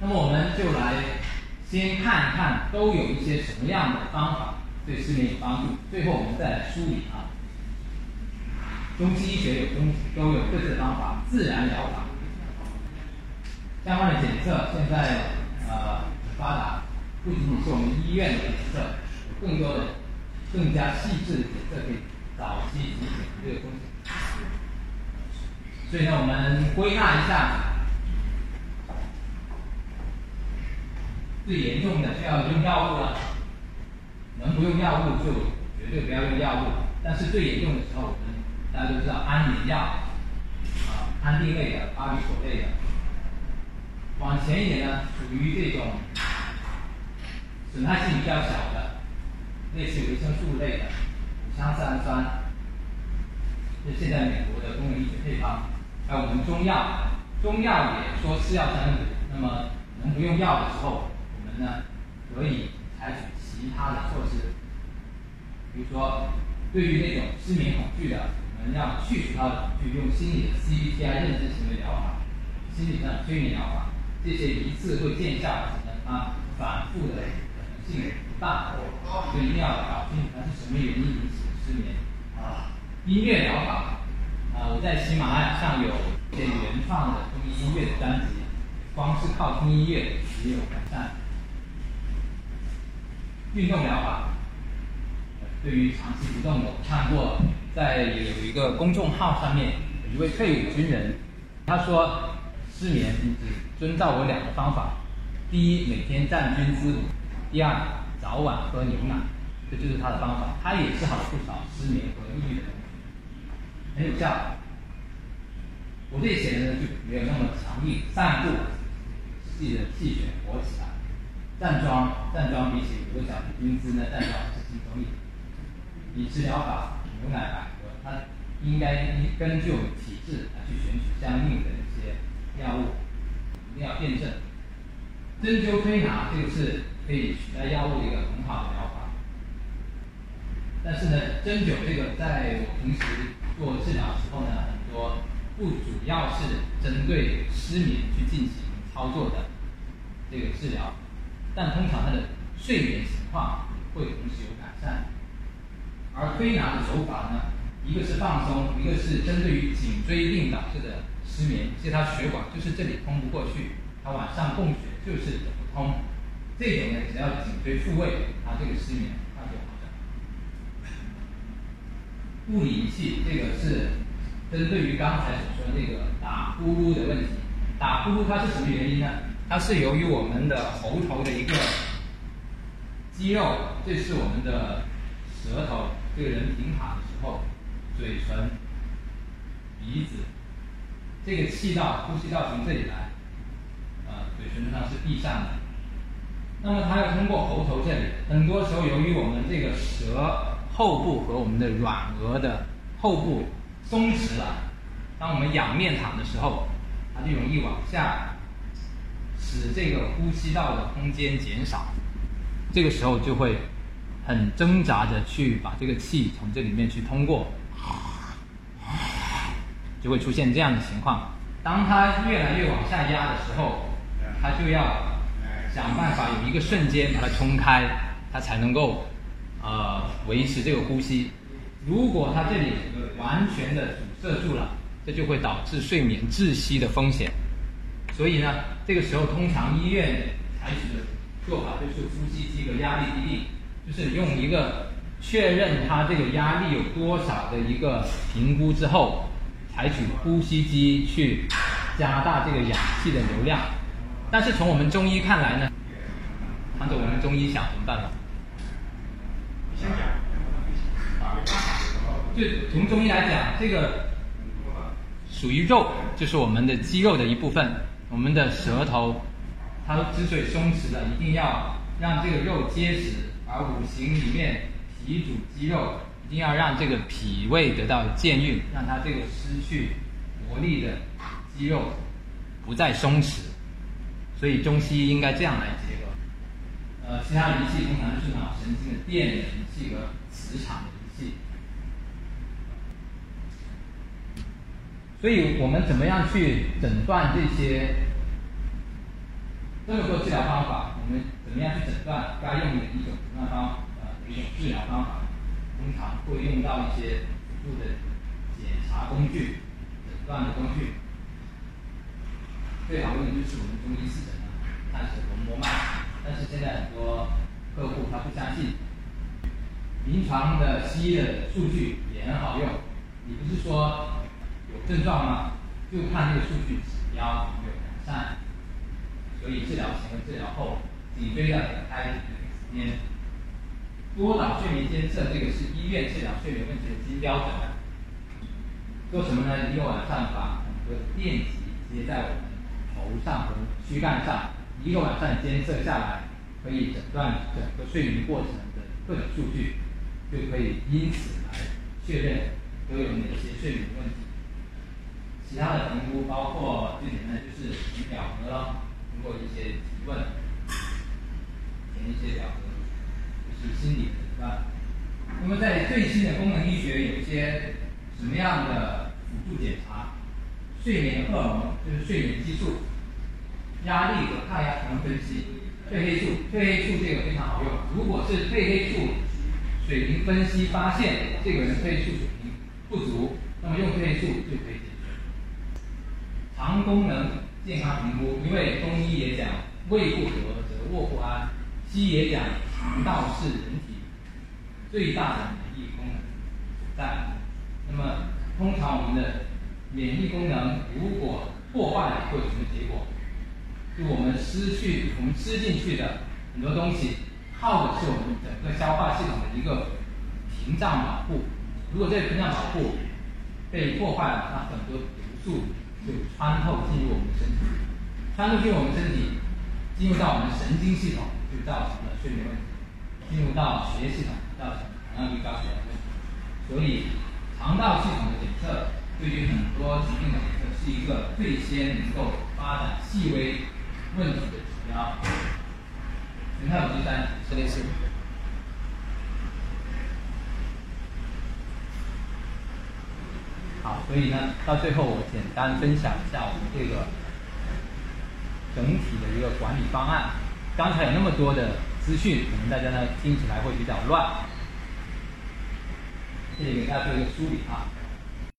那么我们就来先看一看都有一些什么样的方法对失眠有帮助，最后我们再来梳理啊。中西医学有中都有各自的方法，自然疗法相关的检测现在呃很发达，不仅仅是我们医院的检测，更多的更加细致的检测可以早期提醒这个风险。所以呢，我们归纳一下。最严重的就要用药物了，能不用药物就绝对不要用药物。但是最严重的时候，我们大家都知道安眠药，啊，安定类的、巴比妥类的。往前一点呢，属于这种损害性比较小的，类似维生素类的，五羟色氨酸，是现在美国的公用医学配方。还有我们中药，中药也说是药三补，那么能不用药的时候。呢，可以采取其他的措施，比如说，对于那种失眠恐惧的，我们要去除它的恐惧，用心理的 CBTI 认知行为疗法、心理上的催眠疗法，这些一次会见效，啊，反复的可能性不大，所以一定要搞清楚它是什么原因引起的失眠。啊，音乐疗法，啊，我在喜马拉雅上有一些原创的中医音乐的专辑，光是靠听音乐也有改善。运动疗法，对于长期不动的，看过在有一个公众号上面，有一位退伍军人，他说失眠只遵照我两个方法，第一每天站军姿，第二早晚喝牛奶，这就是他的方法，他也治好了不少失眠和抑郁的人，很有效。我这写的呢就没有那么强硬，散步，自己的气血活起来。站桩，站桩比起五个小时军姿呢，站桩是轻松一点。饮食疗法，牛奶、百合，它应该根据我们体质来去选取相应的一些药物，一定要辩证。针灸推拿这个是可以取代药物的一个很好的疗法。但是呢，针灸这个在我平时做治疗时候呢，很多不主要是针对失眠去进行操作的这个治疗。但通常他的睡眠情况会同时有改善，而推拿的手法呢，一个是放松，一个是针对于颈椎病导致的失眠，其实他血管就是这里通不过去，他晚上供血就是不通，这种呢只要颈椎复位，他这个失眠它就好了。物理仪器这个是针对于刚才所说的那个打呼噜的问题，打呼噜它是什么原因呢？它是由于我们的喉头的一个肌肉，这是我们的舌头，这个人平躺的时候，嘴唇、鼻子，这个气道、呼吸道从这里来，呃，嘴唇上是闭上的。那么它要通过喉头这里，很多时候由于我们这个舌后部和我们的软腭的后部松弛了，当我们仰面躺的时候，它就容易往下。使这个呼吸道的空间减少，这个时候就会很挣扎着去把这个气从这里面去通过，就会出现这样的情况。当它越来越往下压的时候，它就要想办法有一个瞬间把它冲开，它才能够呃维持这个呼吸。如果它这里完全的阻塞住了，这就会导致睡眠窒息的风险。所以呢，这个时候通常医院采取的做法就是呼吸机和压力滴定，就是用一个确认它这个压力有多少的一个评估之后，采取呼吸机去加大这个氧气的流量。但是从我们中医看来呢，按照我们中医想什么办法？先讲。就从中医来讲，这个属于肉，就是我们的肌肉的一部分。我们的舌头，它之所以松弛了，一定要让这个肉结实，而五行里面脾主肌肉，一定要让这个脾胃得到健运，让它这个失去活力的肌肉不再松弛。所以中西医应该这样来结合。呃，其他仪器通常是脑神经的电的仪器和磁场的仪器。所以我们怎么样去诊断这些这么多治疗方法，我们怎么样去诊断该用哪一种诊断方呃哪一种治疗方法？通常会用到一些辅助的检查工具、诊断的工具。最好用的就是我们中医四诊了，看是龙膜脉。但是现在很多客户他不相信，临床的西医的数据也很好用。你不是说有症状吗？就看这个数据指标有没有改善。所以治疗前和治疗后颈椎的开 X 片，多导睡眠监测这个是医院治疗睡眠问题的金标准。做什么呢？一个晚上把很多电极接在我们头上和躯干上。一个晚上监测下来，可以诊断整个睡眠过程的各种数据，就可以因此来确认都有哪些睡眠问题。其他的评估包括最简单的就是填表格咯，通过一些提问，填一些表格，就是心理诊断。那么在最新的功能医学有一些什么样的辅助检查？睡眠荷尔蒙就是睡眠激素。压力和抗压能分析，褪黑素，褪黑素这个非常好用。如果是褪黑素水平分析发现这个人褪黑素水平不足，那么用褪黑素就可以。肠功能健康评估，因为中医也讲胃不和则卧不安，西医也讲肠道是人体最大的免疫功能所在。那么通常我们的免疫功能如果破坏了，会有什么结果？就我们失去，我们吃进去的很多东西，靠的是我们整个消化系统的一个屏障保护。如果这个屏障保护被破坏了，那很多毒素就穿透进入我们的身体，穿透进入我们身体，进入到我们神经系统，就造成了睡眠问题；进入到血液系统，造成糖尿病高血压问题。所以，肠道系统的检测对于很多疾病的检测是一个最先能够发展细微。问题的指标，你看我第三是类似。好，所以呢，到最后我简单分享一下我们这个整体的一个管理方案。刚才有那么多的资讯，可能大家呢听起来会比较乱，这里给大家做一个梳理啊。